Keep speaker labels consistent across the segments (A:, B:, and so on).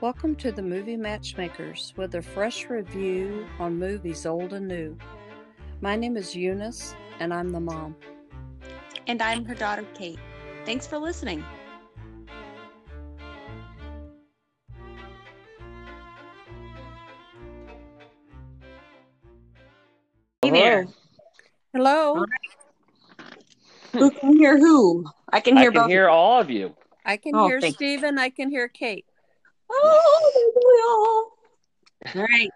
A: Welcome to the Movie Matchmakers with a fresh review on movies old and new. My name is Eunice, and I'm the mom.
B: And I'm her daughter, Kate. Thanks for listening. Hey there.
A: Hello.
B: Who can hear who? I can hear I
C: can
B: both.
C: hear all of you.
A: I can
B: Oh,
A: hear Stephen. I can hear Kate.
B: Oh, all right.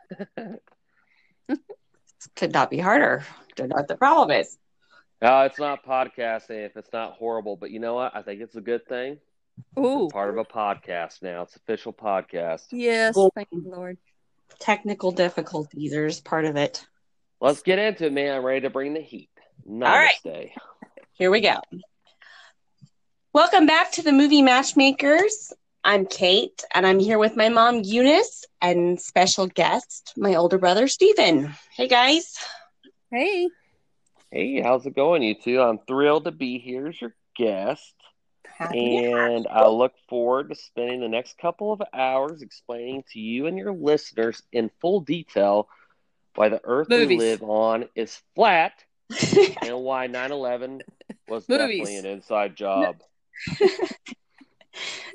B: Could not be harder. Don't know what the problem is.
C: No, it's not podcasting if it's not horrible, but you know what? I think it's a good thing.
A: Ooh,
C: Part of a podcast now. It's official podcast.
A: yes.
B: Well-
A: Thank you, Lord.
B: Technical difficulties are just part of it.
C: Let's get into it, man. I'm ready to bring the heat. Namaste.
B: right. Here we go. Welcome back to the Movie Matchmakers. I'm Kate, and I'm here with my mom, Eunice, and special guest, my older brother, Stephen. Hey, guys.
A: Hey.
C: Hey, how's it going, you two? I'm thrilled to be here as your guest.
B: Happy to have
C: And I look forward to spending the next couple of hours explaining to you and your listeners in full detail why the earth
A: Movies.
C: we live on is flat and why 9 11 was
A: Movies.
C: definitely an inside job.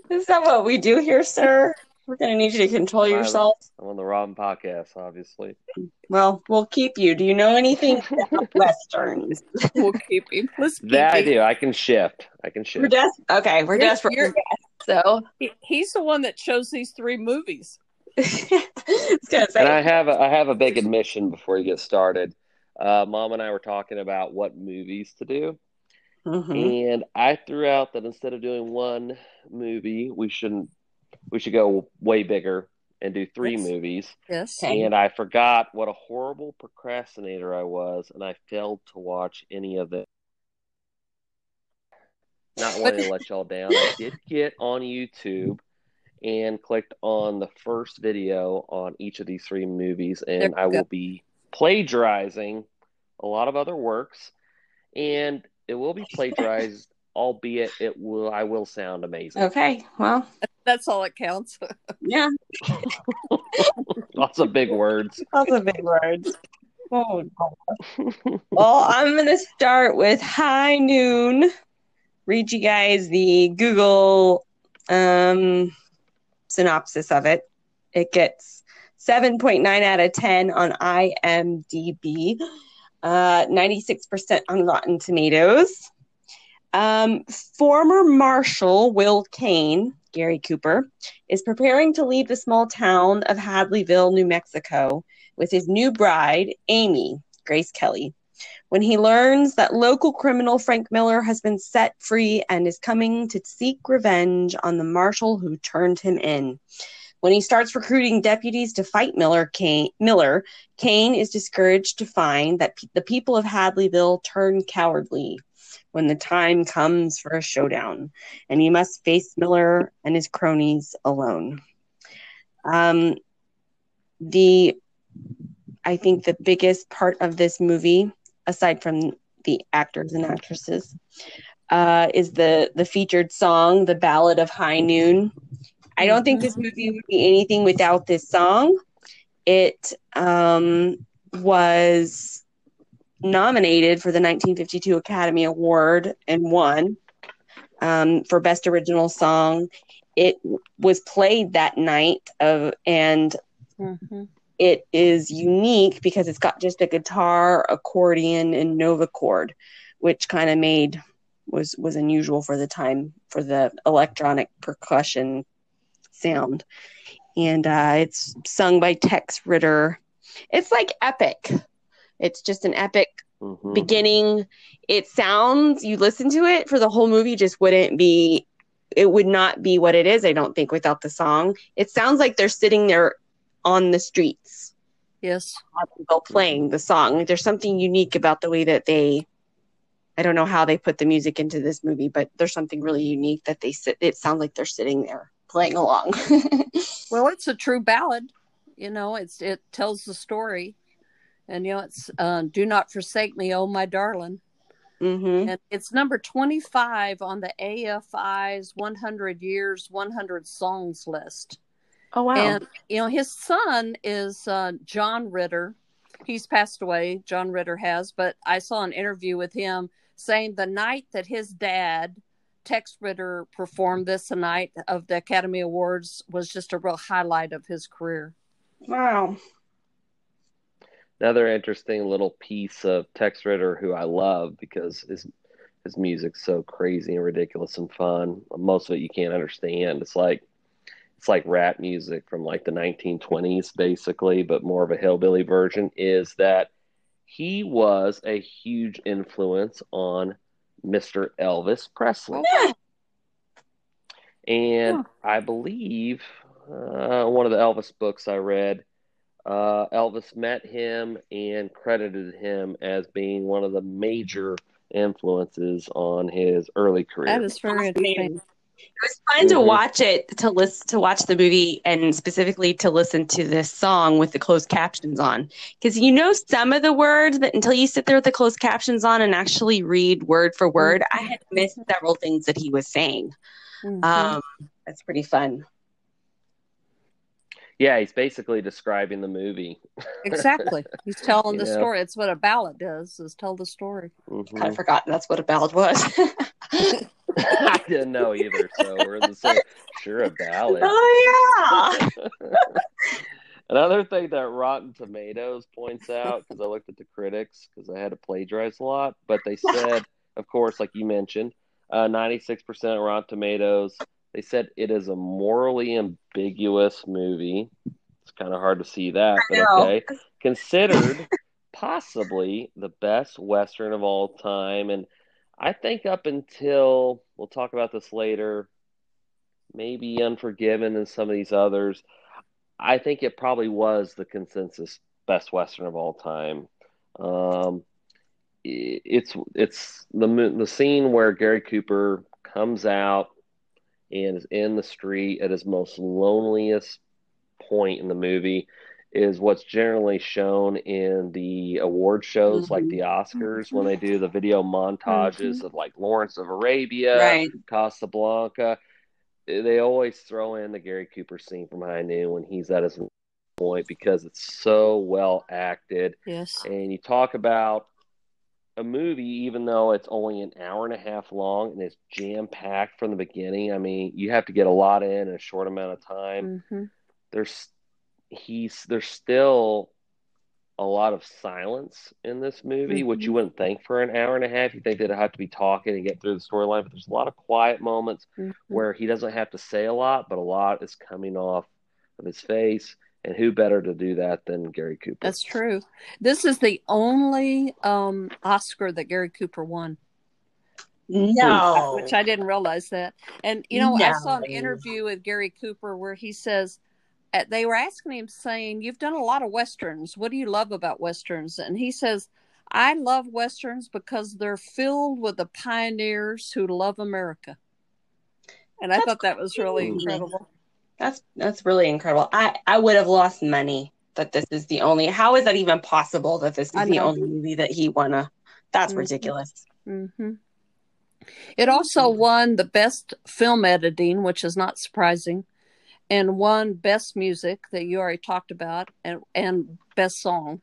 B: Is that what we do here, sir? We're going to need you to control yourself.
C: I'm on the Robin podcast, obviously.
B: Well, we'll keep you. Do you know anything about westerns?
A: We'll keep you. Let's keep
C: That I do. I can shift. I can shift.
B: We're des- okay, we're
A: You're-
B: desperate
A: you're-
B: So,
A: He- He's the one that chose these three movies.
B: I was gonna say,
C: And I have a, I have a big admission before you get started. Uh, Mom and I were talking about what movies to do,
B: Mhm.
C: and I threw out that instead of doing one movie, we shouldn't we should go way bigger and do three
A: Yes.
C: movies.
A: Yes.
C: And I forgot what a horrible procrastinator I was, and I failed to watch any of it. Not wanting to let y'all down. I did get on YouTube and clicked on the first video on each of these three movies, and
A: There you
C: I
A: go.
C: will be plagiarizing a lot of other works, and it will be plagiarized, albeit it will I will sound amazing.
B: Okay, well,
A: That's all that counts.
B: yeah,
C: Lots of big words.
B: Lots of big words. Oh, no. well, I'm going to start with High Noon. Read you guys the Google um, synopsis of it. It gets 7.9 out of 10 on IMDb, uh, 96% on Rotten Tomatoes. Um, former Marshal Will Kane, Gary Cooper, is preparing to leave the small town of Hadleyville, New Mexico, with his new bride, Amy, Grace Kelly. When he learns that local criminal Frank Miller has been set free and is coming to seek revenge on the marshal who turned him in. When he starts recruiting deputies to fight Miller, Kane, Miller, Kane is discouraged to find that pe- the people of Hadleyville turn cowardly when the time comes for a showdown, and he must face Miller and his cronies alone. Um, the I think the biggest part of this movie, aside from the actors and actresses, uh, is the the featured song, "The Ballad of High Noon." I don't think this movie would be anything without this song. It um, was nominated for the 1952 Academy Award and won um, for Best Original Song. It was played that night of and
A: Mhm.
B: it is unique because it's got just a guitar, accordion, and Novachord, which kind of made was was unusual for the time for the electronic percussion sound. And uh, it's sung by Tex Ritter. It's like epic. It's just an epic
C: Mhm.
B: beginning. It sounds you listen to it for the whole movie just wouldn't be it would not be what it is, I don't think, without the song. It sounds like they're sitting there on the streets
A: Yes.
B: while playing the song. There's something unique about the way that they I don't know how they put the music into this movie, but there's something really unique that they sit it sounds like they're sitting there playing along.
A: Well, it's a true ballad. You know, it's it tells the story, and you know, it's uh, "Do Not Forsake Me, Oh My Darling,"
B: hmm
A: and it's number twenty-five on the AFI's 100 Years, 100 Songs list.
B: Oh wow!
A: And you know, his son is uh, John Ritter. He's passed away. John Ritter has, but I saw an interview with him saying the night that his dad, Tex Ritter, performed this night of the Academy Awards was just a real highlight of his career.
B: Wow.
C: Another interesting little piece of Tex Ritter, who I love because his his music's so crazy and ridiculous and fun. Most of it you can't understand. It's like it's like rap music from like the 1920s basically but more of a hillbilly version is that he was a huge influence on mr elvis presley. And i believe uh, one of the elvis books i read uh, elvis met him and credited him as being one of the major influences on his early career.
A: That is very interesting.
B: It was fun to
C: Mhm.
B: watch it, to listen, to watch the movie, and specifically to listen to this song with the closed captions on. Because you know some of the words, but until you sit there with the closed captions on and actually read word for word, I had missed several things that he was saying.
A: Mhm.
B: Um, that's pretty fun.
C: yeah he's basically describing the movie
A: exactly. He's telling the
C: Yeah.
A: story. It's what a ballad does: is tell the story.
C: Mhm.
B: Kind of forgotten that's what a ballad was.
C: I didn't know either, so we're the same. Sure, a ballad.
B: oh yeah.
C: Another thing that Rotten Tomatoes points out, because I looked at the critics, because I had to plagiarize a lot, but they said, of course, like you mentioned, uh, 96% Rotten Tomatoes. They said it is a morally ambiguous movie. It's kind of hard to see that, but okay. Considered possibly the best Western of all time. And I think up until, we'll talk about this later, maybe Unforgiven and some of these others, I think it probably was the consensus best Western of all time. Um, it's it's the the scene where Gary Cooper comes out and is in the street at his most loneliest point in the movie is what's generally shown in the award shows like
B: Mhm.
C: the Oscars when they do the video montages of like Lawrence of Arabia,
B: Right.
C: Casablanca. They always throw in the Gary Cooper scene from High Noon when he's at his point because it's so well acted.
A: Yes.
C: And you talk about a movie, even though it's only an hour and a half long and it's jam packed from the beginning. I mean, you have to get a lot in in a short amount of time.
A: hmm
C: There's he's there's still a lot of silence in this movie, which you wouldn't think for an hour and a half. You think they'd have to be talking and get through the storyline, but there's a lot of quiet moments
A: hmm
C: where he doesn't have to say a lot, but a lot is coming off of his face. And who better to do that than Gary Cooper?
A: That's true. This is the only um, Oscar that Gary Cooper won,
B: No.
A: which I didn't realize that. And you know, I saw an interview with Gary Cooper where he says they were asking him, saying, "You've done a lot of westerns. What do you love about westerns?" And he says, "I love westerns because they're filled with the pioneers who love America." And I
B: That's
A: thought that was really incredible.
B: That's that's really incredible. I I would have lost money that this is the only. How is that even possible that this is the only movie that he won a? That's
A: Mhm.
B: ridiculous.
A: hmm It also won the best film editing, which is not surprising, and won best music that you already talked about, and and best song.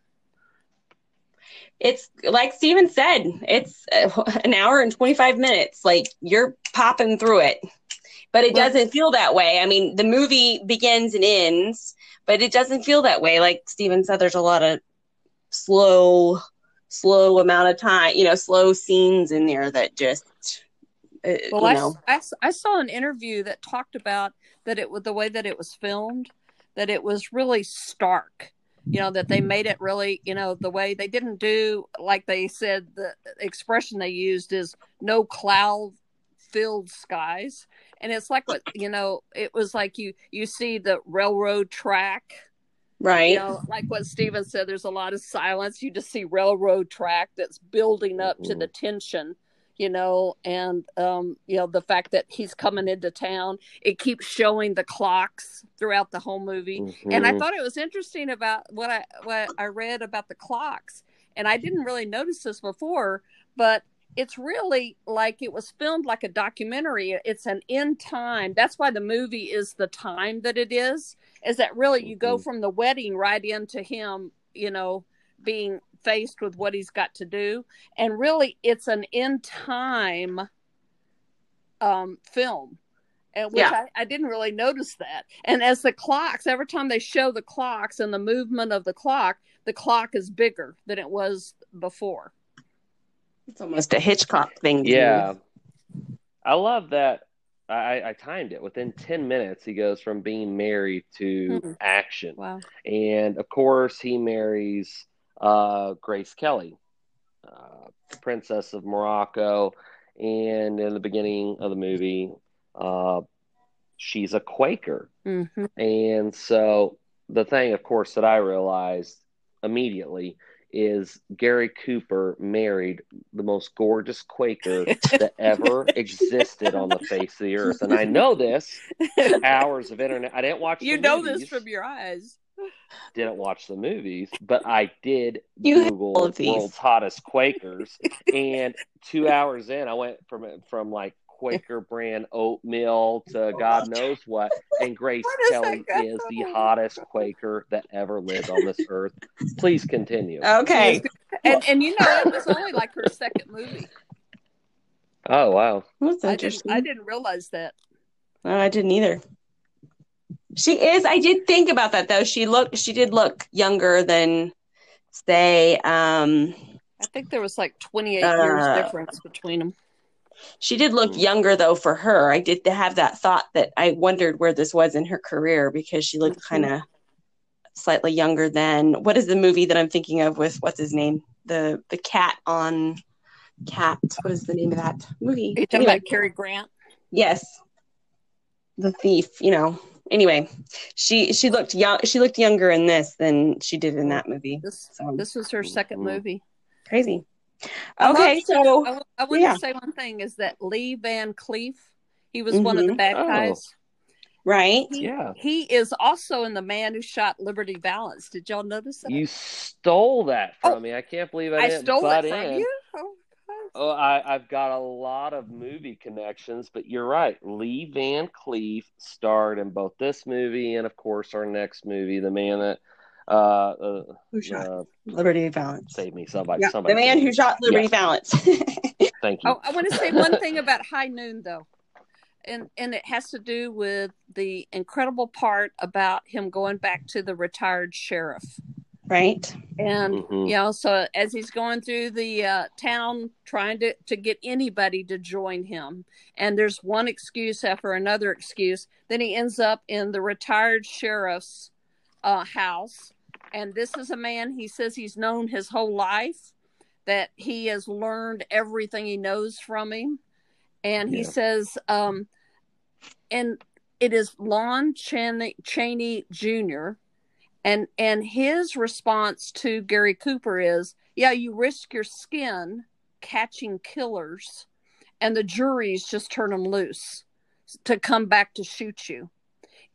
B: It's like Stephen said. It's uh, an hour and twenty five minutes. Like you're popping through it, but it doesn't feel that way. I mean, the movie begins and ends, but it doesn't feel that way. Like Stephen said, there's a lot of slow, slow amount of time. You know, slow scenes in there that just. Uh,
A: Well,
B: you
A: I,
B: know,
A: I, I saw an interview that talked about that it was the way that it was filmed, that it was really stark. You know that they made it really, you know, the way they didn't do like they said. The expression they used is "no cloud filled skies," and it's like what you know. It was like you you see the railroad track
B: right?
A: you know, like what Stephen said, there's a lot of silence. You just see railroad track that's building up to the mm-hmm. tension, you know, and um, you know, the fact that he's coming into town, it keeps showing the clocks throughout the whole movie. And I
C: Mhm.
A: thought it was interesting about what I what I read about the clocks. And I didn't really notice this before, but it's really like it was filmed like a documentary. It's an in time. That's why the movie is the time that it is. Is that really you go
C: Mhm.
A: from the wedding right into him, you know, being faced with what he's got to do, and really it's an in time um, film. And which
B: Yeah.
A: I, I didn't really notice that. And as the clocks, every time they show the clocks and the movement of the clock, the clock is bigger than it was before.
B: It's almost a Hitchcock thing. to do.
C: Yeah. I love that. I, I timed it. Within 10 minutes, he goes from being married to
A: Hmm.
C: action.
A: Wow.
C: And of course, he marries uh, Grace Kelly, uh, Princess of Morocco. And in the beginning of the movie, uh, she's a Quaker.
A: hmm
C: And so the thing, of course, that I realized immediately is Gary Cooper married the most gorgeous Quaker that ever existed on the face of the earth. And I know this hours of internet. I didn't watch
A: you know
C: movies,
A: this from your eyes.
C: Didn't watch the movies, but I did
B: You
C: Google
B: all of these.
C: world's hottest Quakers. and two hours in, I went from from like Quaker brand oatmeal to God knows what. And Grace
A: Where does that
C: Kelly is the hottest Quaker that ever lived on this earth. Please continue.
B: Okay.
A: And and you know it was only like her second movie.
C: Oh wow.
B: That's
A: I didn't. I didn't realize that.
B: No, I didn't either. She is. I did think about that though. She looked. She did look younger than, say, um,
A: I think there was like 28
B: Uh,
A: years difference between them.
B: she did look younger though for her. I did have that thought that I wondered where this was in her career because she looked
A: Mhm.
B: kind of slightly younger than what is the movie that I'm thinking of with what's his name the the cat on cat what is the name of that movie
A: Are you talking
B: Anyway,
A: about Cary Grant?
B: yes the thief you know anyway she she looked young she looked younger in this than she did in that movie
A: This
B: so
A: this was her second
C: Mhm.
A: movie.
B: crazy
A: I
B: okay
A: love-
B: so
A: I want
B: Yeah.
A: to say one thing is that Lee Van Cleef, he was one of the
B: Mhm.
A: bad
C: Oh.
A: guys.
B: right
A: He,
C: Yeah.
A: he is also in the man who shot Liberty Valance. Did y'all notice that?
C: You stole that from
A: Oh,
C: me. I can't believe I
A: I
C: didn't
A: stole
C: butt
A: it from
C: in.
A: you. Oh,
C: I, I've got a lot of movie connections, but you're right. Lee Van Cleef starred in both this movie and, of course, our next movie, The Man That uh, uh,
B: who shot
C: uh,
B: Liberty Valance
C: Save Me. Somebody,
B: yeah,
C: somebody.
B: the man who
C: me.
B: shot Liberty
C: Yeah,
B: Valance
C: thank you.
A: Oh, I want to say one thing about High Noon, though, and and it has to do with the incredible part about him going back to the retired sheriff.
B: Right
A: and
C: Mhm.
A: you know so as he's going through the uh, town trying to to get anybody to join him and there's one excuse after another excuse then he ends up in the retired sheriff's uh, house and this is a man he says he's known his whole life that he has learned everything he knows from him and he
C: Yeah.
A: says um and it is lon chaney, chaney jr and and his response to Gary Cooper is, "Yeah, you risk your skin catching killers, and the juries just turn them loose to come back to shoot you.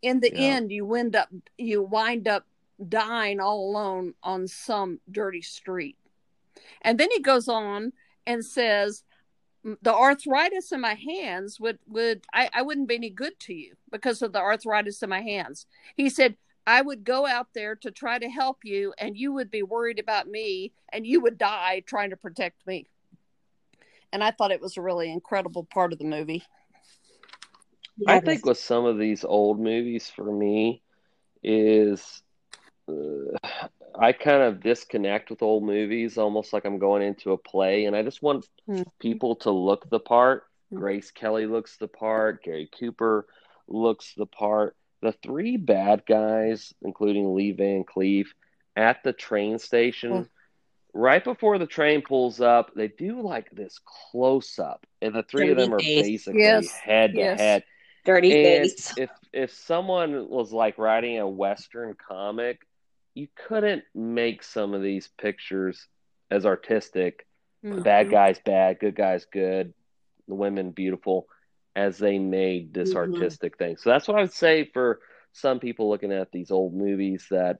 A: In the
C: Yeah.
A: end, you wind up you wind up dying all alone on some dirty street." And then he goes on and says, the arthritis in my hands would would I, I wouldn't be any good to you because of the arthritis in my hands. He said, I would go out there to try to help you, and you would be worried about me, and you would die trying to protect me. And I thought it was a really incredible part of the movie.
C: I think with some of these old movies for me is uh, I kind of disconnect with old movies almost like I'm going into a play and I just want
A: Mhm.
C: people to look the part.
A: Mhm.
C: Grace Kelly looks the part, Gary Cooper looks the part. The three bad guys, including Lee Van Cleef, at the train station,
A: Mhm.
C: right before the train pulls up, they do like this close up, and the three of them are
B: face.
C: basically
A: Yes,
C: head to
A: yes.
C: head.
B: dirty
C: And
B: face
C: if if someone was like writing a western comic, you couldn't make some of these pictures as artistic.
A: Mhm.
C: Bad guys bad, good guys good, the women beautiful as they made this
B: Mhm.
C: artistic thing. So that's what I would say for some people looking at these old movies that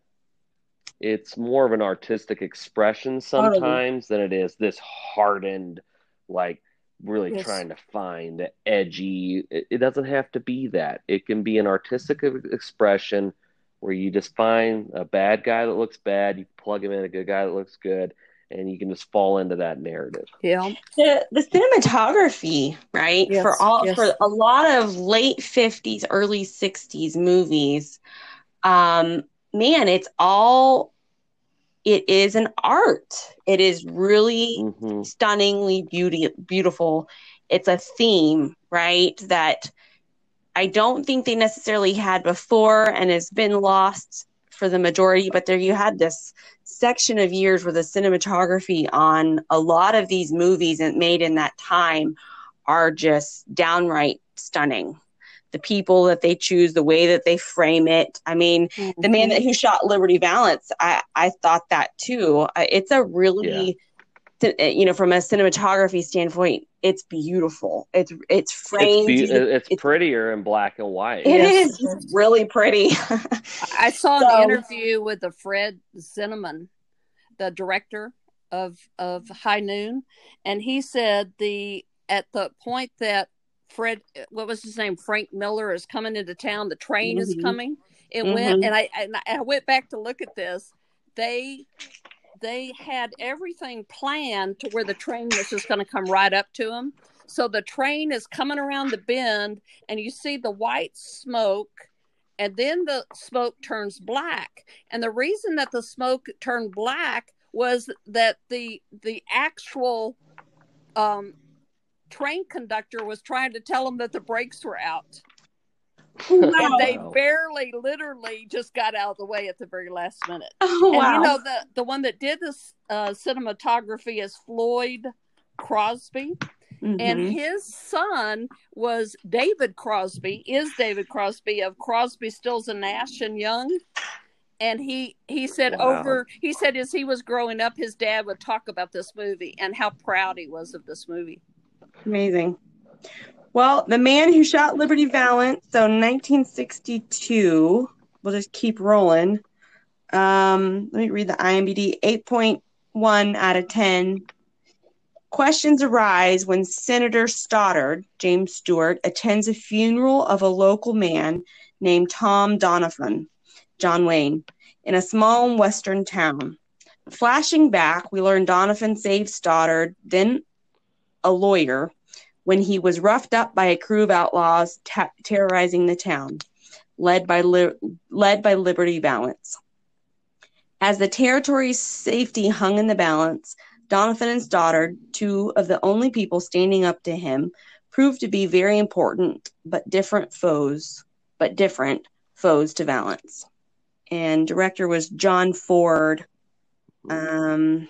C: it's more of an artistic expression sometimes than it is this hardened like really
A: Yes.
C: trying to find the edgy. It, it doesn't have to be that. It can be an artistic expression where you just find a bad guy that looks bad, you plug him in a good guy that looks good, and you can just fall into that narrative.
A: Yeah.
B: the the cinematography, right?
A: Yes,
B: for all
A: yes.
B: for a lot of late fifties, early sixties movies, um, man, it's all it is an art. It is really
C: hmm
B: stunningly beauty beautiful. It's a theme, right? That I don't think they necessarily had before and has been lost for the majority, but there you had this section of years where the cinematography on a lot of these movies and made in that time are just downright stunning. The people that they choose, the way that they frame it. I mean, the man that who mm-hmm. shot Liberty Valance, I I thought that too. It's a really, th- you know, from a cinematography standpoint, it's beautiful. It's it's
C: It's,
B: framed.
C: be- it's
B: it's-
C: pretty in black and white.
B: It
A: Yes.
B: is. It's really pretty.
A: I saw
B: So-
A: an interview with the Fred Zinnemann, the director of of High Noon, and he said the at the point that Fred, what was his name, Frank Miller is coming into town, the train is
B: Mhm.
A: coming. It went,
B: Mhm.
A: and I and I went back to look at this. They they had everything planned to where the train was just going to come right up to them. So the train is coming around the bend, and you see the white smoke, and then the smoke turns black. And the reason that the smoke turned black was that the the actual um, train conductor was trying to tell them that the brakes were out, and they barely, literally, just got out of the way at the very last minute.
B: Oh,
A: And
B: wow.
A: you know the the one that did this uh, cinematography is Floyd Crosby, and
B: Mhm.
A: his son was David Crosby. Is David Crosby of Crosby, Stills and Nash and Young. And he he said
C: Wow.
A: over he said as he was growing up, his dad would talk about this movie and how proud he was of this movie.
B: Amazing. Well, the man who shot Liberty Valance, so 1962. We'll just keep rolling. Um, let me read the IMDb 8.1 out of 10. Questions arise when Senator Stoddard, James Stewart, attends a funeral of a local man named Tom Donovan, John Wayne, in a small western town. Flashing back, we learn Donovan saved Stoddard, then a lawyer, when he was roughed up by a crew of outlaws terrorizing the town, led by Li- led by Liberty Valance. As the territory's safety hung in the balance, Donovan and Stoddard, two of the only people standing up to him, proved to be very important but different foes, but different foes to Valance. And director was John Ford. Um,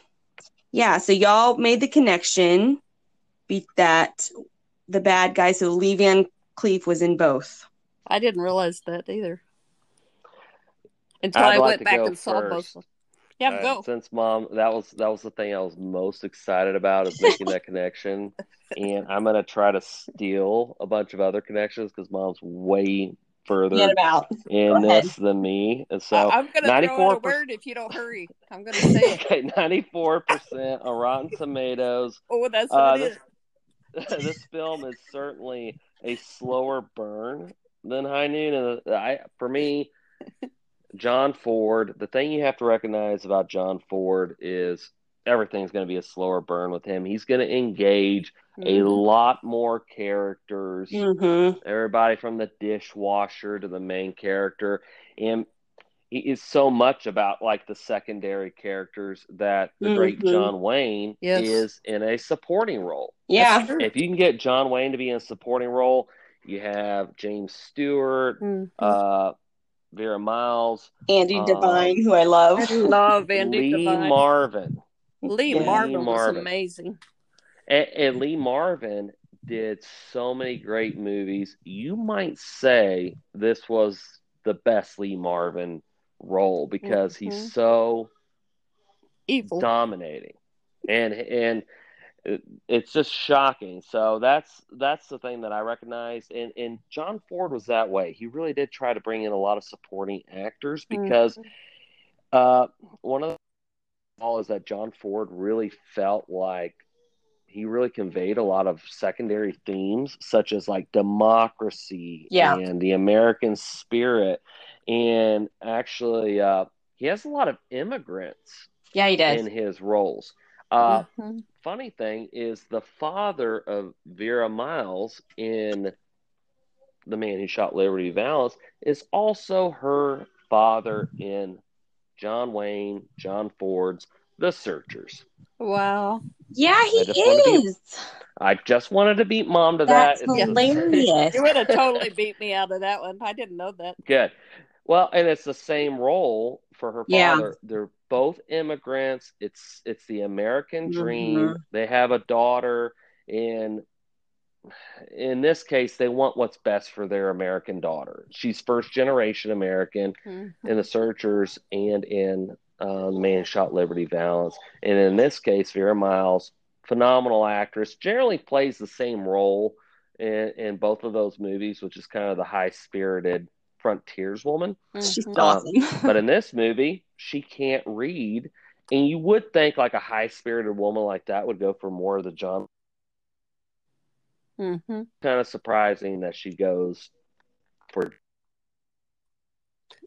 B: yeah, so y'all made the connection beat that the bad guy. So Lee Van Cleef was in both.
A: I didn't realize that either. Until
C: I'd
A: I
C: like
A: went back
C: go
A: and saw both.
C: first.
A: of them. Yeah,
C: Uh,
A: go.
C: Since mom, that was that was the thing I was most excited about is making that connection, and I'm gonna try to steal a bunch of other connections because mom's way further
B: Forget about.
C: in
B: Go ahead.
C: this than me, and so
A: I, am going to throw out a
C: 94%
A: word if you don't hurry. I'm going to say it.
C: okay, 94 percent on Rotten Tomatoes.
A: Oh, that's
C: Uh,
A: it
C: this-
A: is.
C: this film is certainly a slower burn than High Noon, and uh, I, for me, John Ford. The thing you have to recognize about John Ford is everything's going to be a slower burn with him. He's going to engage a
A: Mhm.
C: lot more characters.
B: Mm-hmm.
C: Everybody from the dishwasher to the main character, and is so much about like the secondary characters that the great
B: Mhm.
C: John Wayne
A: Yes.
C: is in a supporting role.
B: Yeah.
C: If you can get John Wayne to be in a supporting role, you have James Stewart,
A: Mhm.
C: uh, Vera Miles,
B: Andy
C: Um,
B: Devine, who I love.
A: I love Andy
C: Lee
A: Devine.
C: Marvin.
A: Lee
B: Yeah.
A: Marvin was
C: Marvin.
A: amazing.
C: And, and Lee Marvin did so many great movies. You might say this was the best Lee Marvin role because
A: Mhm.
C: he's so
A: Evil.
C: dominating, and and it, it's just shocking. So that's that's the thing that I recognize. And and John Ford was that way. He really did try to bring in a lot of supporting actors because uh, one of the all is that John Ford really felt like he really conveyed a lot of secondary themes, such as like democracy
B: Yeah.
C: and the American spirit. And actually, uh, he has a lot of immigrants
B: Yeah, he does.
C: in his roles. Uh,
A: Mhm.
C: funny thing is the father of Vera Miles in The Man Who Shot Liberty Valance is also her father in John Wayne, John Ford's The Searchers.
A: Wow.
B: Yeah, he
C: I just wanted to be-
B: is.
C: I just wanted to beat mom to
B: That's
C: that. It's
B: hilarious.
A: You would have totally beat me out of that one. I didn't know that.
C: Good. Well, and it's the same role for her
B: Yeah.
C: father. They're both immigrants. It's it's the American dream.
B: Mhm.
C: They have a daughter, and in this case, they want what's best for their American daughter. She's first generation American
A: Mhm.
C: in the Searchers and in uh, The Man Shot Liberty Valance. And in this case, Vera Miles, phenomenal actress, generally plays the same role in, in both of those movies, which is kind of the high spirited frontierswoman.
B: She's
A: Mhm.
B: awesome.
C: But in this movie, she can't read. And you would think like a high spirited woman like that would go for more of the John.
A: Mhm.
C: Kind of surprising that she goes for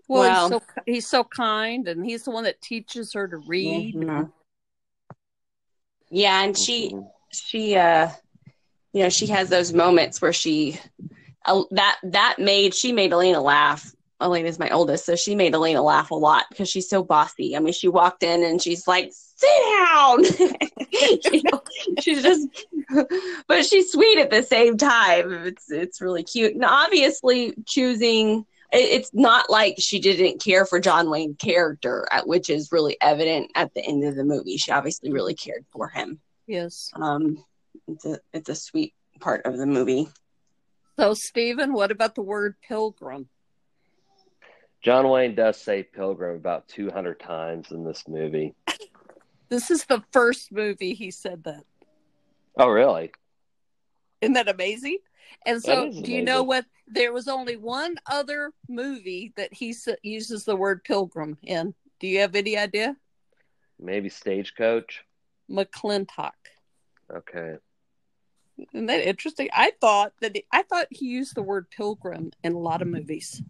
A: Well,
B: Wow.
A: he's so he's so kind, and he's the one that teaches her to read.
B: Mhm. Yeah, and she she uh you know she has those moments where she uh, that that made she made Elena laugh. Elena's my oldest, so she made Elena laugh a lot because she's so bossy. I mean, she walked in and she's like, "Sit down." you know, she's just, but she's sweet at the same time. It's it's really cute, and obviously choosing. it- It's not like she didn't care for John Wayne character, which is really evident at the end of the movie. She obviously really cared for him.
A: Yes.
B: Um, it's a it's a sweet part of the movie.
A: So, Stephen, what about the word pilgrim?
C: John Wayne does say pilgrim about 200 times in this movie.
A: This is the first movie he said that.
C: Oh, really?
A: Isn't that amazing? And so,
C: is
A: do you know what? There was only one other movie that he s- uses the word pilgrim in. Do you have any idea?
C: Maybe Stagecoach?
A: McLintock.
C: Okay.
A: Isn't that interesting? I thought that I thought he used the word pilgrim in a lot of movies.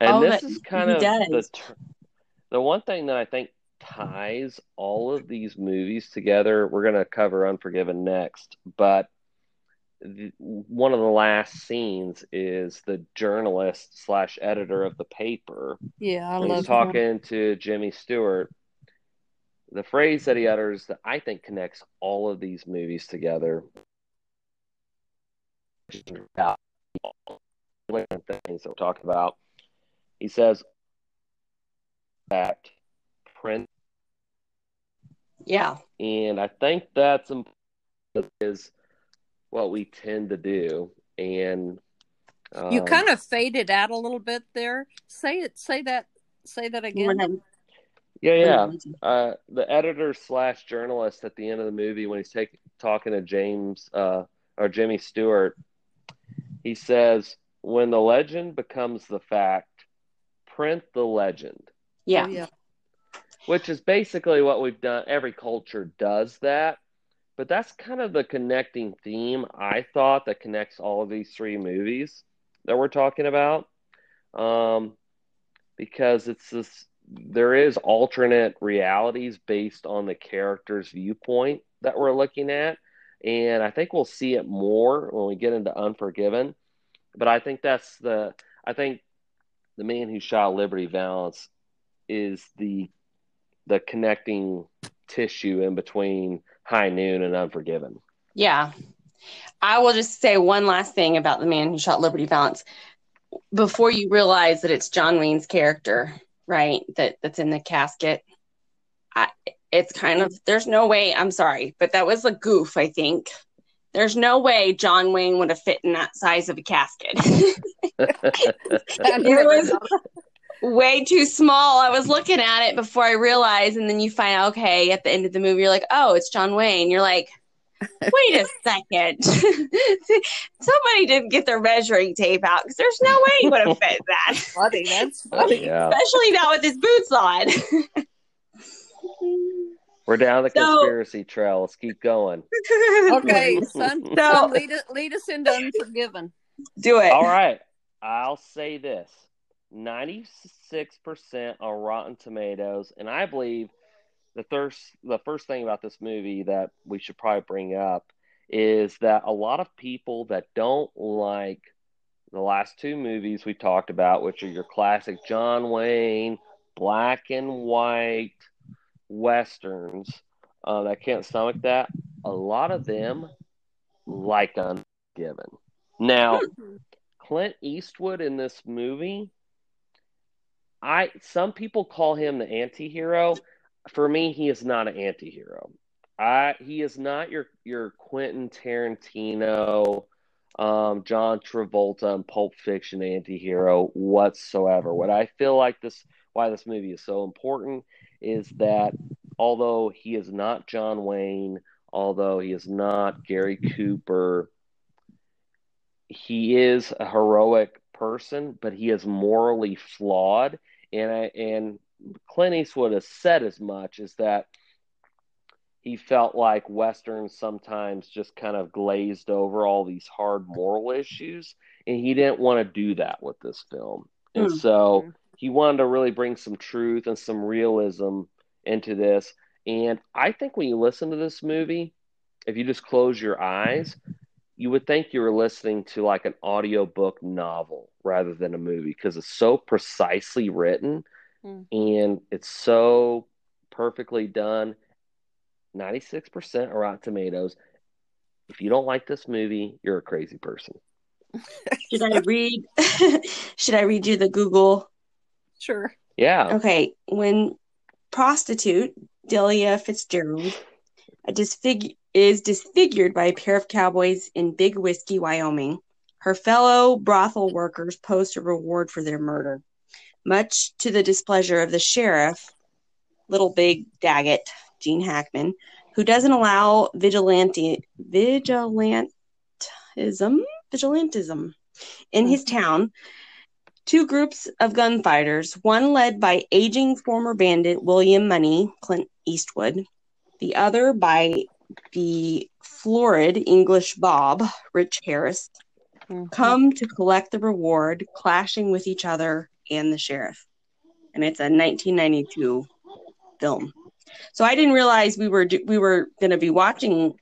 C: And
B: Oh,
C: this
B: that-
C: is kind of the
B: does.
C: tr- the one thing that I think ties all of these movies together. We're going to cover Unforgiven next, but the, one of the last scenes is the journalist slash editor of the paper
A: Yeah, I love
C: he's talking to Jimmy Stewart. The phrase that he utters that I think connects all of these movies together. Things that we're talking about. He says that print,
B: Yeah,
C: and I think that's is what we tend to do. And
A: You
C: um,
A: kind of faded out a little bit there. Say it. Say that. Say that
B: You
A: again.
B: Wanna-
C: yeah, yeah. uh, the editor slash journalist at the end of the movie when he's take, talking to James uh, or Jimmy Stewart, he says, "When the legend becomes the fact, print the legend,"
B: yeah,
A: Oh, yeah.
C: which is basically what we've done. Every culture does that, but that's kind of the connecting theme I thought that connects all of these three movies that we're talking about, um, because it's this. There is alternate realities based on the character's viewpoint that we're looking at, and I think we'll see it more when we get into Unforgiven. But I think that's the. I think the man who shot Liberty Valance is the the connecting tissue in between High Noon and Unforgiven.
B: yeah. I will just say one last thing about the man who shot Liberty Valance. Before you realize that it's John Wayne's character, right? That that's in the casket. I, it's kind of there's no way. I'm sorry, but that was a goof. I think there's no way John Wayne would have fit in that size of a casket. it was way too small. I was looking at it before I realized, and then you find out, okay, at the end of the movie, you're like, oh, it's John Wayne. You're like, wait a second. Somebody didn't get their measuring tape out because there's no way he would have fit that,
A: funny. That's funny.
C: yeah.
B: especially not with his boots on.
C: We're down the
B: So-
C: conspiracy trail. Let's keep going.
A: Okay, son,
B: So-
A: son lead, lead us into Unforgiven.
B: Do it.
C: All right. I'll say this 96% on Rotten Tomatoes. And I believe the first, the first thing about this movie that we should probably bring up is that a lot of people that don't like the last two movies we talked about, which are your classic John Wayne, black and white westerns, uh, that can't stomach that, a lot of them like Unforgiven. Now, Clint Eastwood in this movie, I some people call him the anti-hero. For me, he is not an anti-hero. I he is not your your Quentin Tarantino, um, John Travolta and Pulp Fiction anti-hero whatsoever. What I feel like this why this movie is so important is that although he is not John Wayne, although he is not Gary Cooper, he is a heroic person, but he is morally flawed. And I, and Clint Eastwood has said as much is that he felt like westerns sometimes just kind of glazed over all these hard moral issues, and he didn't want to do that with this film. And
B: Hmm.
C: so he wanted to really bring some truth and some realism into this. And I think when you listen to this movie, if you just close your eyes, you would think you were listening to like an audiobook novel rather than a movie because it's so precisely written
A: Mm.
C: and it's so perfectly done. 96% are Rotten Tomatoes. If you don't like this movie, you're a crazy person.
B: Should I read? should I read you the Google?
A: Sure.
C: Yeah.
B: Okay, when prostitute Delia Fitzgerald a disfig- is disfigured by a pair of cowboys in Big Whiskey, Wyoming, her fellow brothel workers post a reward for their murder. Much to the displeasure of the sheriff, Little Bill Daggett, Gene Hackman, who doesn't allow vigilante vigilantism vigilantism in his town, two groups of gunfighters, one led by aging former bandit William Munny Clint Eastwood, the other by the florid English Bob Rich Harris,
A: Mhm.
B: come to collect the reward, clashing with each other and the sheriff. And it's a 1992 film. So I didn't realize we were we were going to be watching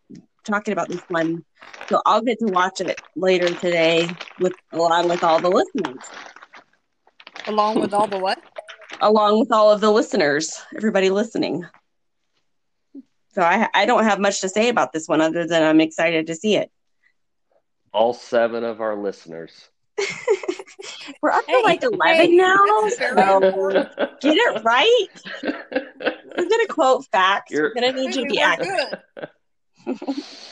B: talking about this one. So I'll get to watch it later today with along with all the listeners.
A: Along with all the what?
B: along with all of the listeners, everybody listening. So I I don't have much to say about this one other than I'm excited to see it.
C: All seven of our listeners.
B: We're up to
A: Hey,
B: like 11
A: hey,
B: now. so get it right. We're gonna quote facts.
C: You're-
B: We're gonna need you to be
A: we're
B: accurate.
A: good.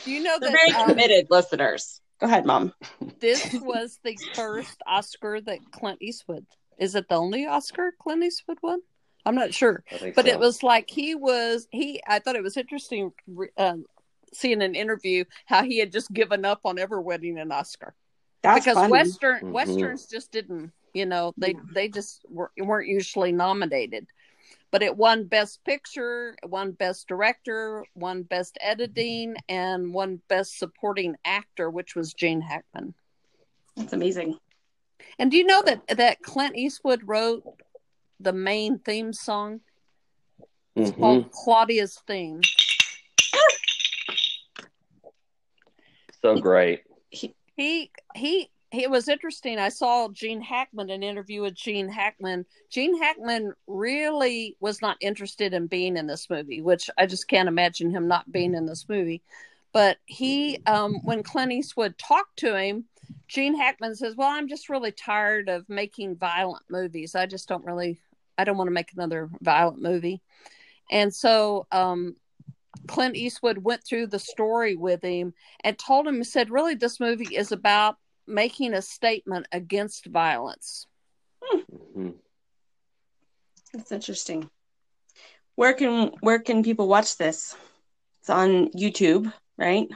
A: Do you know
B: They're
A: that
B: very
A: um,
B: committed listeners. Go ahead, mom.
A: this was the first Oscar that Clint Eastwood? Is it the only Oscar Clint Eastwood won? I'm not sure. But
C: so.
A: it was like he was he i thought it was interesting re- um, seeing an interview how he had just given up on ever winning an oscar
B: That's
A: because
B: funny.
A: western
C: Mhm.
A: westerns just didn't you know they they just were, weren't usually nominated but it won best picture it won best director won best editing and won best supporting actor which was gene hackman
B: That's amazing.
A: and do you know that that clint eastwood wrote the main theme song it's
C: Mhm.
A: called claudia's theme
C: so great.
A: He he it was interesting. I saw gene hackman an interview with gene hackman. Gene hackman really was not interested in being in this movie which i just can't imagine him not being in this movie. But he um when clint eastwood talked to him gene hackman says well i'm just really tired of making violent movies. I just don't really i don't want to make another violent movie. And so um clint eastwood went through the story with him and told him, said, really, this movie is about making a statement against violence.
C: Mhm.
B: That's interesting. Where can where can people watch this? It's on YouTube, right?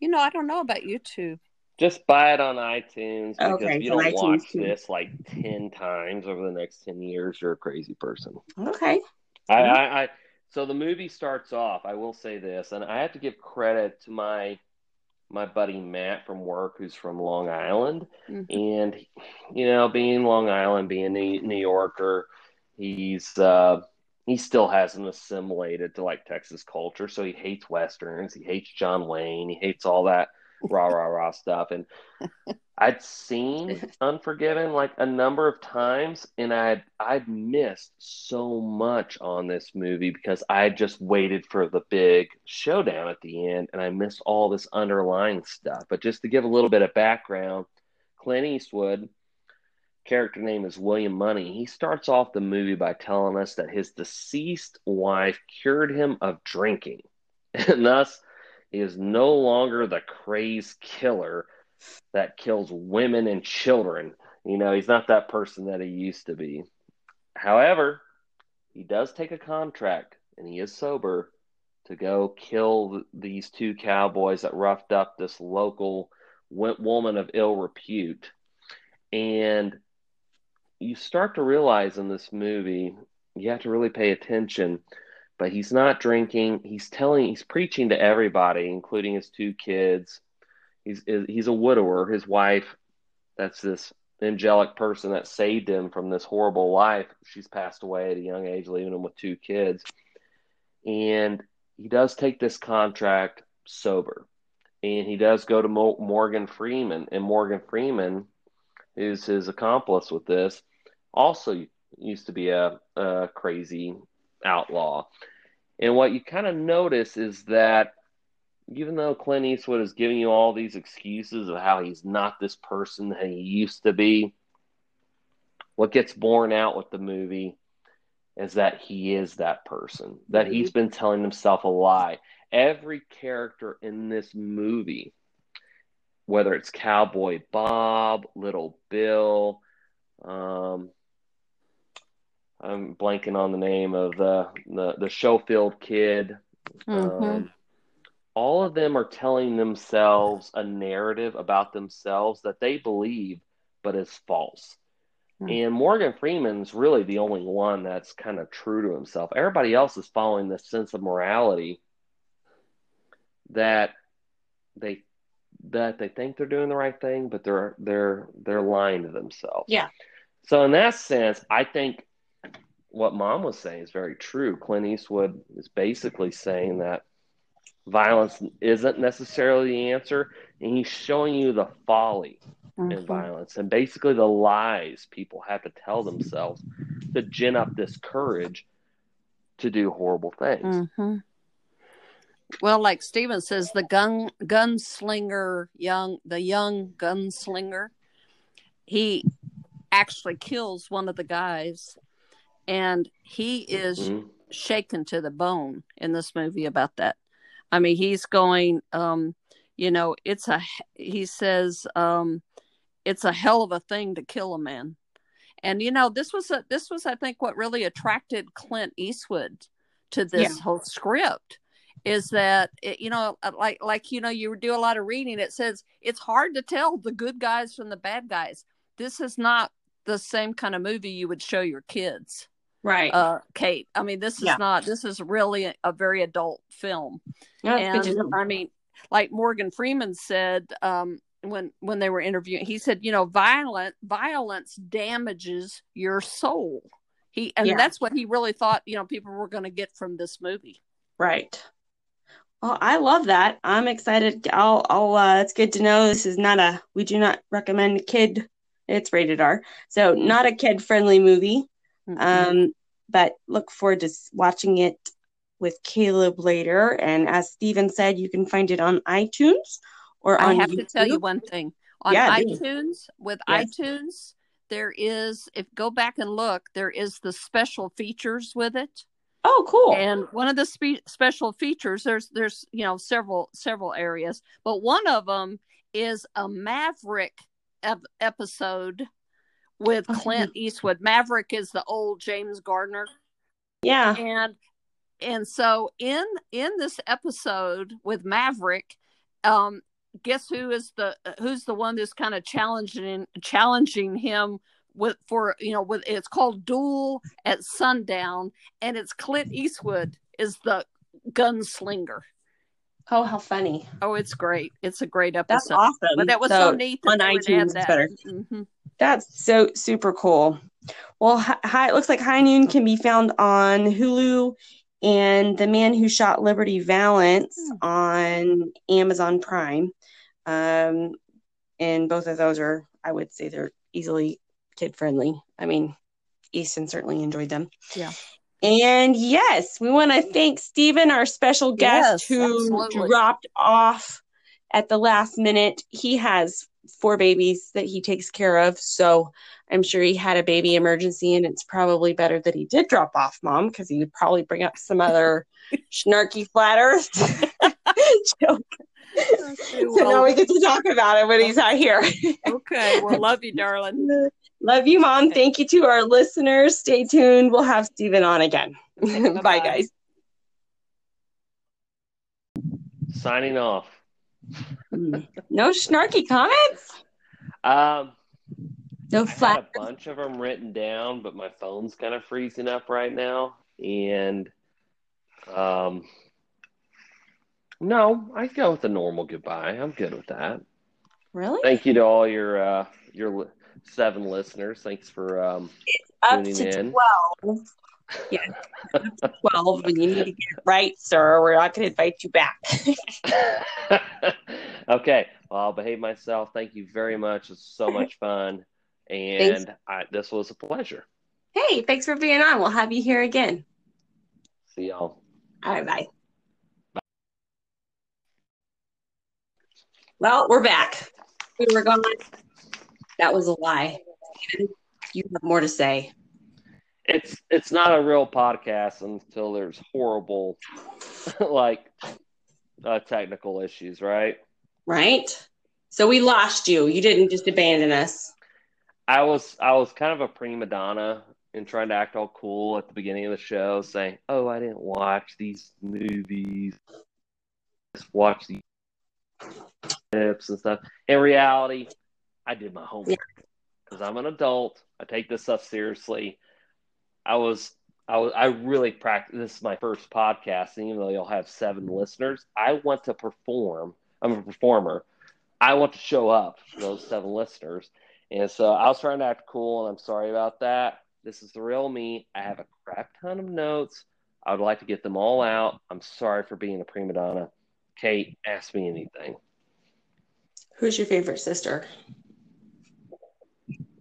A: You know, I don't know about YouTube.
C: Just buy it on iTunes because
B: Okay,
C: if you don't
B: iTunes,
C: watch
B: too.
C: this like 10 times over the next 10 years, you're a crazy person.
B: Okay.
C: I,
B: Mhm.
C: I, I So the movie starts off. I will say this, and I have to give credit to my my buddy Matt from work, who's from Long Island, mm-hmm. and you know, being Long Island, being a New Yorker, he's uh, he still hasn't assimilated to like Texas culture, so he hates westerns, he hates John Wayne, he hates all that rah rah rah stuff, and I'd seen Unforgiven like a number of times, and I'd I'd missed so much on this movie because I just waited for the big showdown at the end, and I missed all this underlying stuff. But just to give a little bit of background, Clint Eastwood, character name is William Munny. He starts off the movie by telling us that his deceased wife cured him of drinking, and thus is no longer the crazed killer that kills women and children. You know, he's not that person that he used to be. However, he does take a contract and he is sober to go kill these two cowboys that roughed up this local woman of ill repute. And you start to realize in this movie, you have to really pay attention. But he's not drinking. He's telling, he's preaching to everybody, including his two kids he's he's a widower. His wife, that's this angelic person that saved him from this horrible life. She's passed away at a young age, leaving him with two kids. And he does take this contract sober, and he does go to Mo- Morgan Freeman, and Morgan Freeman, who's his accomplice with this, also used to be a, a crazy outlaw. And what you kind of notice is that even though Clint Eastwood is giving you all these excuses of how he's not this person that he used to be, what gets borne out with the movie is that he is that person, that mm-hmm. he's been telling himself a lie. Every character in this movie, whether it's Cowboy Bob, Little Bill, um, I'm blanking on the name of the the, the Schofield kid. Mm-hmm. Um, all of them are telling themselves a narrative about themselves that they believe but is false. Hmm. And Morgan Freeman's really the only one that's kind of true to himself. Everybody else is following this sense of morality that they that they think they're doing the right thing, but they're they're they're lying to themselves.
B: Yeah.
C: So in that sense, I think what mom was saying is very true. Clint Eastwood is basically saying that violence isn't necessarily the answer, and he's showing you the folly mm-hmm. in violence and basically the lies people have to tell themselves to gin up this courage to do horrible things.
A: Mm-hmm. Well, like Stephen says, the gun gunslinger, young the young gunslinger, he actually kills one of the guys, and he is mm-hmm. shaken to the bone in this movie about that. I mean, he's going, um, you know, it's a, he says, um, it's a hell of a thing to kill a man. And, you know, this was, a, this was, I think, what really attracted Clint Eastwood to this yeah. whole script is that it, you know uh, like like you know you do a lot of reading it says it's hard to tell the good guys from the bad guys this is not the same kind of movie you would show your kids
B: right.
A: Uh kate i mean this is yeah. not this is really a, a very adult film. Yeah, and i mean like morgan freeman said um when when they were interviewing he said you know violent violence damages your soul. He and yeah. that's what he really thought you know people were going to get from this movie.
B: Right. Well i love that. I'm excited. I'll i'll uh it's good to know this is not a we do not recommend kid it's rated r. So not a kid friendly movie Mm-hmm. Um, but look forward to watching it with Caleb later. And as Stephen said, you can find it on iTunes or I
A: have
B: YouTube.
A: to tell you one thing on yeah, iTunes with yes. iTunes. There is, if go back and look, there is the special features with it.
B: Oh, cool!
A: And one of the spe- special features, there's there's you know several several areas, but one of them is a Maverick ep- episode with oh, Clint Eastwood. Maverick is the old James Garner.
B: Yeah.
A: And and so in in this episode with Maverick, um guess who is the who's the one that's kind of challenging challenging him with for you know with it's called Duel at Sundown and it's Clint Eastwood is the gunslinger.
B: Oh, how funny!
A: Oh, it's great. It's a great episode.
B: That's awesome.
A: But that was so,
B: So,
A: neat that
B: on iTunes,
A: add
B: it's
A: that.
B: better.
A: Mhm.
B: That's so super cool. Well, hi, it looks like High Noon can be found on Hulu and The Man Who Shot Liberty Valance
A: Hmm.
B: on Amazon Prime. Um, and both of those are, I would say, they're easily kid friendly. I mean, Easton certainly enjoyed them.
A: Yeah.
B: And yes, we want to thank Stephen, our special guest,
A: Yes,
B: who
A: absolutely.
B: dropped off at the last minute. He has four babies that he takes care of. So I'm sure he had a baby emergency, and it's probably better that he did drop off, Mom, because he would probably bring up some other snarky flat earth joke.
A: Okay,
B: So now we get to talk about it when he's not here.
A: okay. Well, love you, darling.
B: Love you, Mom.
A: Okay.
B: Thank you to our listeners. Stay tuned. We'll have Stephen on again.
A: Okay, bye-bye.
B: guys.
C: Signing off.
B: No snarky comments?
C: Um,
B: No flat.
C: a bunch of them written down, but my phone's kind of freezing up right now. And um, no, I go with the normal goodbye. I'm good with that.
B: Really?
C: Thank you to all your uh, your seven listeners. Thanks for um,
B: Up
C: tuning
B: to
C: in.
B: 12. Yeah. 12. And you need to get it right, sir. We're not going to invite you back.
C: okay, well, I'll behave myself. Thank you very much. It's so much fun, and I, this was a pleasure.
B: hey, thanks for being on. We'll have you here again.
C: See y'all.
B: All right, bye. Well, we're back. We were gone. That was a lie. You have more to say.
C: It's it's not a real podcast until there's horrible, like, uh, technical issues, right?
B: right? So we lost you. You didn't just abandon us.
C: I was I was kind of a prima donna and trying to act all cool at the beginning of the show, saying, "Oh, I didn't watch these movies, just watch these clips and stuff." In reality, I did my homework because I'm an adult. I take this stuff seriously. I was I was I really practice. This is my first podcast, and even though you'll have seven listeners, I want to perform. I'm a performer. I want to show up for those seven listeners. And so I was trying to act cool, and I'm sorry about that. This is the real me. I have a crap ton of notes. I would like to get them all out. I'm sorry for being a prima donna. Kate, ask me anything.
B: Who's your favorite sister?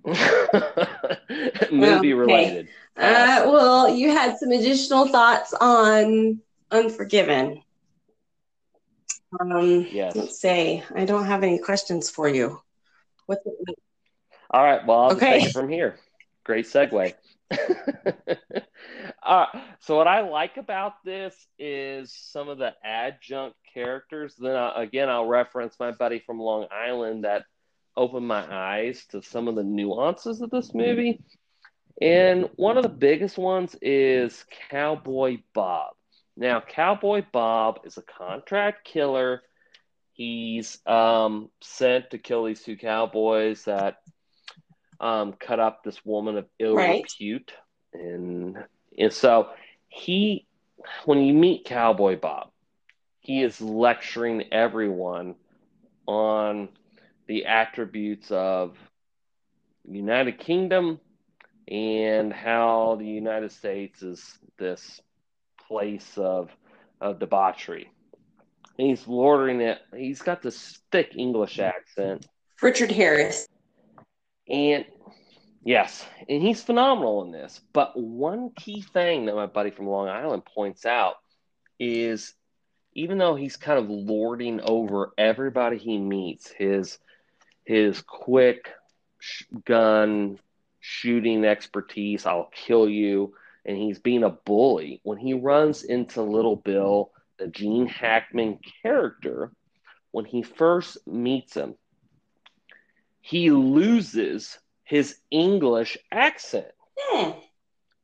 C: Movie related.
B: Uh, well, you had some additional thoughts on Unforgiven. Um,
C: Yes.
B: let's say I don't have any questions for you. What's it?
C: All right. Well, I'll
B: Okay.
C: take it from here. Great segue. uh, so, what I like about this is some of the adjunct characters. Then, uh, again, I'll reference my buddy from Long Island that opened my eyes to some of the nuances of this movie. And one of the biggest ones is Cowboy Bob. Now, Cowboy Bob is a contract killer. He's um, sent to kill these two cowboys that um, cut up this woman of ill
B: Right.
C: repute, and and so he, when you meet Cowboy Bob, he is lecturing everyone on the attributes of United Kingdom and how the United States is this place of of debauchery. And he's lording it. He's got this thick English accent.
B: Richard Harris.
C: And yes, and he's phenomenal in this. But one key thing that my buddy from Long Island points out is even though he's kind of lording over everybody he meets, his his quick sh- gun shooting expertise, I'll kill you, and he's being a bully. When he runs into Little Bill, the Gene Hackman character, when he first meets him, he loses his English accent.
B: Hmm.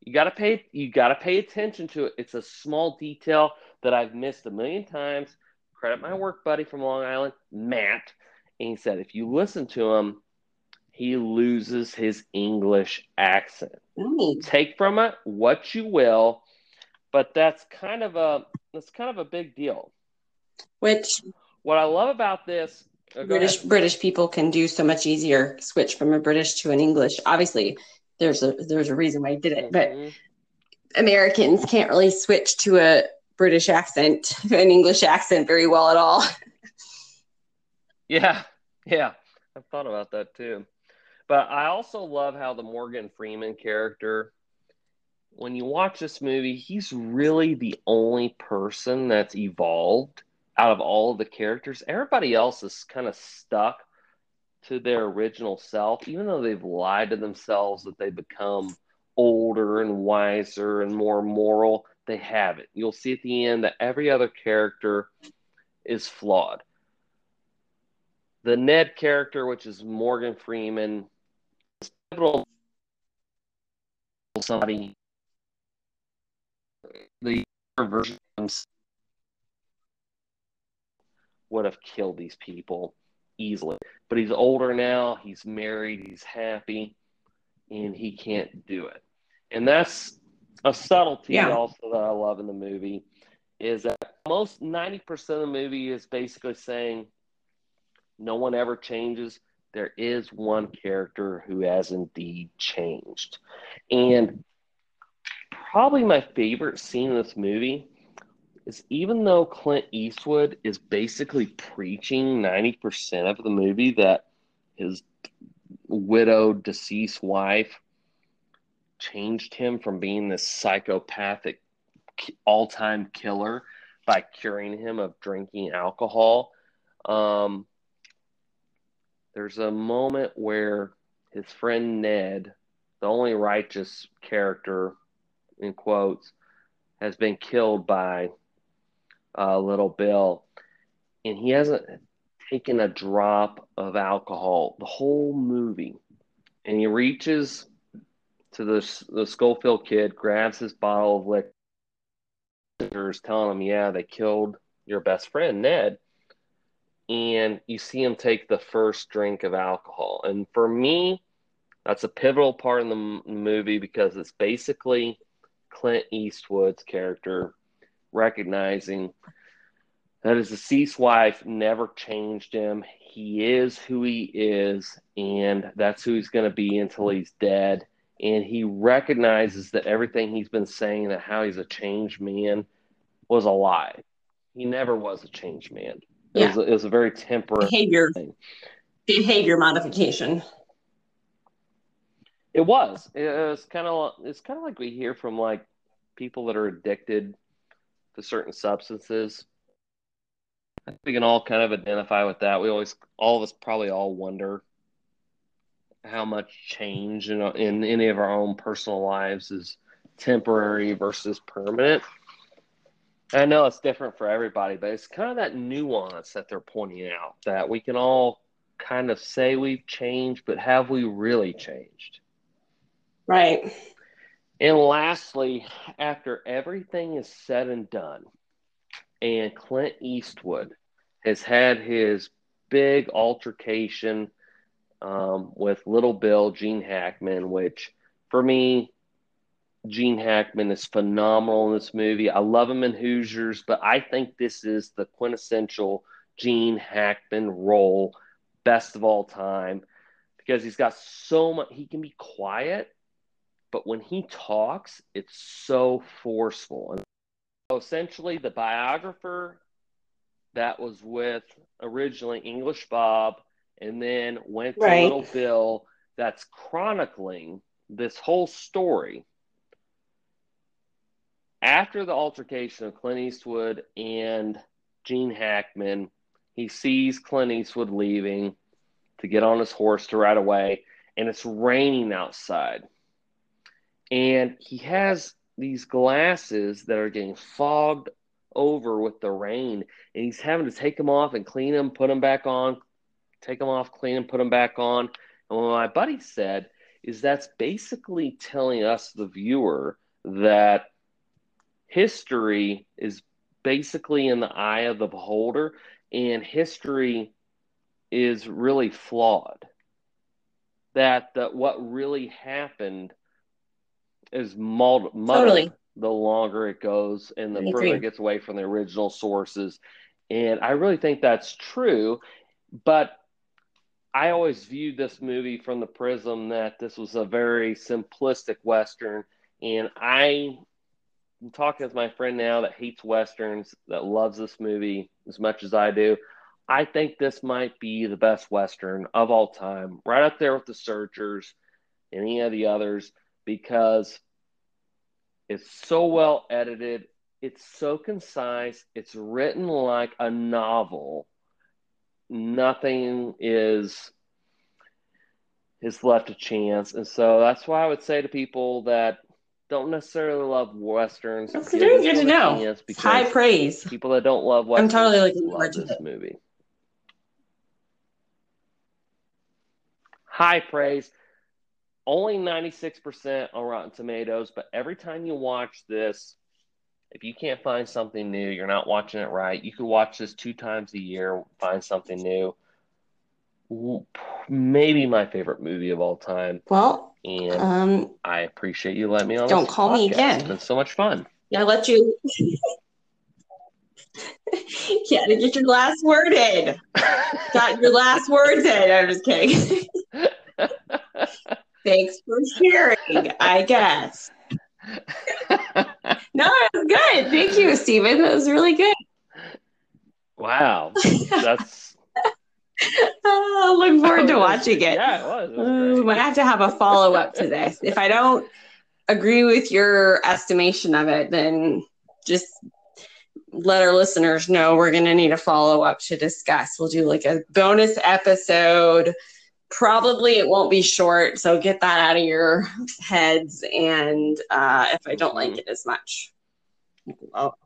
C: You gotta pay you gotta pay attention to it. It's a small detail that I've missed a million times. Credit my work buddy from Long Island, Matt. And he said if you listen to him, he loses his English accent.
B: Nice.
C: Take from it what you will. but that's kind of a that's kind of a big deal.
B: Which
C: what I love about this
B: oh, British. British people can do so much easier switch from a British to an English. Obviously, there's a there's a reason why he did it, but mm-hmm. Americans can't really switch to a British accent, an English accent very well at all.
C: yeah, yeah, I've thought about that too. But I also love how the Morgan Freeman character, when you watch this movie, he's really the only person that's evolved out of all of the characters. Everybody else is kind of stuck to their original self, even though they've lied to themselves that they become older and wiser and more moral. They haven't. You'll see at the end that every other character is flawed. The Ned character, which is Morgan Freeman, is pivotal. Somebody, the version would have killed these people easily. But he's older now, he's married, he's happy, and he can't do it. And that's a subtlety yeah. also that I love in the movie is that most 90% of the movie is basically saying no one ever changes. There is one character who has indeed changed. And probably my favorite scene in this movie is even though Clint Eastwood is basically preaching 90% of the movie that his widowed, deceased wife changed him from being this psychopathic, all time killer by curing him of drinking alcohol. Um, there's a moment where his friend Ned, the only righteous character in quotes, has been killed by uh, little Bill, and he hasn't taken a drop of alcohol the whole movie. And he reaches to the the Schofield kid, grabs his bottle of liquor, telling him, "Yeah, they killed your best friend Ned." And you see him take the first drink of alcohol, and for me, that's a pivotal part in the movie because it's basically Clint Eastwood's character recognizing that his deceased wife never changed him. He is who he is, and that's who he's going to be until he's dead. And he recognizes that everything he's been saying that how he's a changed man was a lie. He never was a changed man. It, yeah. was, a, it was a very temporary
B: behavior thing. behavior modification.
C: It was. It was kind of. It's kind of like we hear from like people that are addicted to certain substances. I think we can all kind of identify with that. We always, all of us probably all wonder how much change in, in any of our own personal lives is temporary versus permanent. I know it's different for everybody, but it's kind of that nuance that they're pointing out that we can all kind of say we've changed, but have we really changed?
B: Right.
C: And lastly, after everything is said and done, and Clint Eastwood has had his big altercation um, with Little Bill, Gene Hackman, which for me, Gene Hackman is phenomenal in this movie. I love him in Hoosiers, but I think this is the quintessential Gene Hackman role, best of all time, because he's got so much. He can be quiet, but when he talks, it's so forceful. And so essentially, the biographer that was with originally English Bob and then went to right. Little Bill that's chronicling this whole story. After the altercation of Clint Eastwood and Gene Hackman, he sees Clint Eastwood leaving to get on his horse to ride away, and it's raining outside. And he has these glasses that are getting fogged over with the rain and he's having to take them off and clean them put them back on take them off clean them put them back on. And what my buddy said is that's basically telling us the viewer that history is basically in the eye of the beholder and history is really flawed that that what really happened is muddled, totally. the longer it goes and the
B: Me
C: further
B: too.
C: it gets away from the original sources. And I really think that's true. But I always viewed this movie from the prism that this was a very simplistic Western. And I I'm talking with my friend now that hates Westerns, that loves this movie as much as I do. I think this might be the best Western of all time, right up there with The Searchers any of the others, because it's so well edited. It's so concise. It's written like a novel. Nothing is is left to chance. And so that's why I would say to people that don't necessarily love westerns.
B: That's very good to know. high praise.
C: people that don't love westerns.
B: I'm totally like
C: love this
B: it.
C: movie. High praise. Only 96% on Rotten Tomatoes, but every time you watch this, if you can't find something new, you're not watching it right. You could watch this two times a year, find something new. Maybe my favorite movie of all time.
B: Well,
C: And
B: um,
C: I appreciate you letting me on.
B: Don't call me again.
C: It's been so much fun.
B: yeah, I let you. yeah, to get your last word in. Got your last words in. I'm just kidding. Thanks for sharing, I guess. No, it was good. Thank you, Stephen. That was really good.
C: wow, that's
B: Oh, look forward to watching it.
C: Yeah, it was. It was
B: we might have to have a follow up to this. If I don't agree with your estimation of it, then just let our listeners know we're going to need a follow up to discuss. We'll do like a bonus episode. Probably it won't be short, so get that out of your heads. And uh, if I don't like it as much, I'll-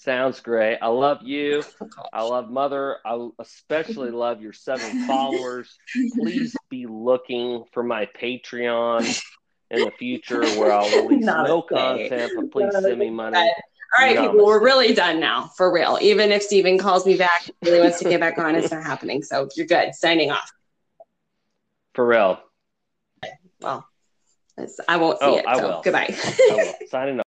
C: Sounds great. I love you. I love Mother. I especially love your seven followers. Please be looking for my Patreon in the future where I'll release
B: Not
C: no content, but please
B: Not
C: send me money.
B: All right, people, we're really done now, for real. Even if Stephen calls me back, really wants to get back on, it's not happening. So you're good. Signing off.
C: For real.
B: Well, I won't see
C: Oh,
B: it.
C: I
B: so
C: will.
B: goodbye.
C: I will. Signing off.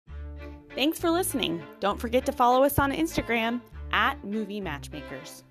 D: Thanks for listening. Don't forget to follow us on Instagram at Movie Matchmakers.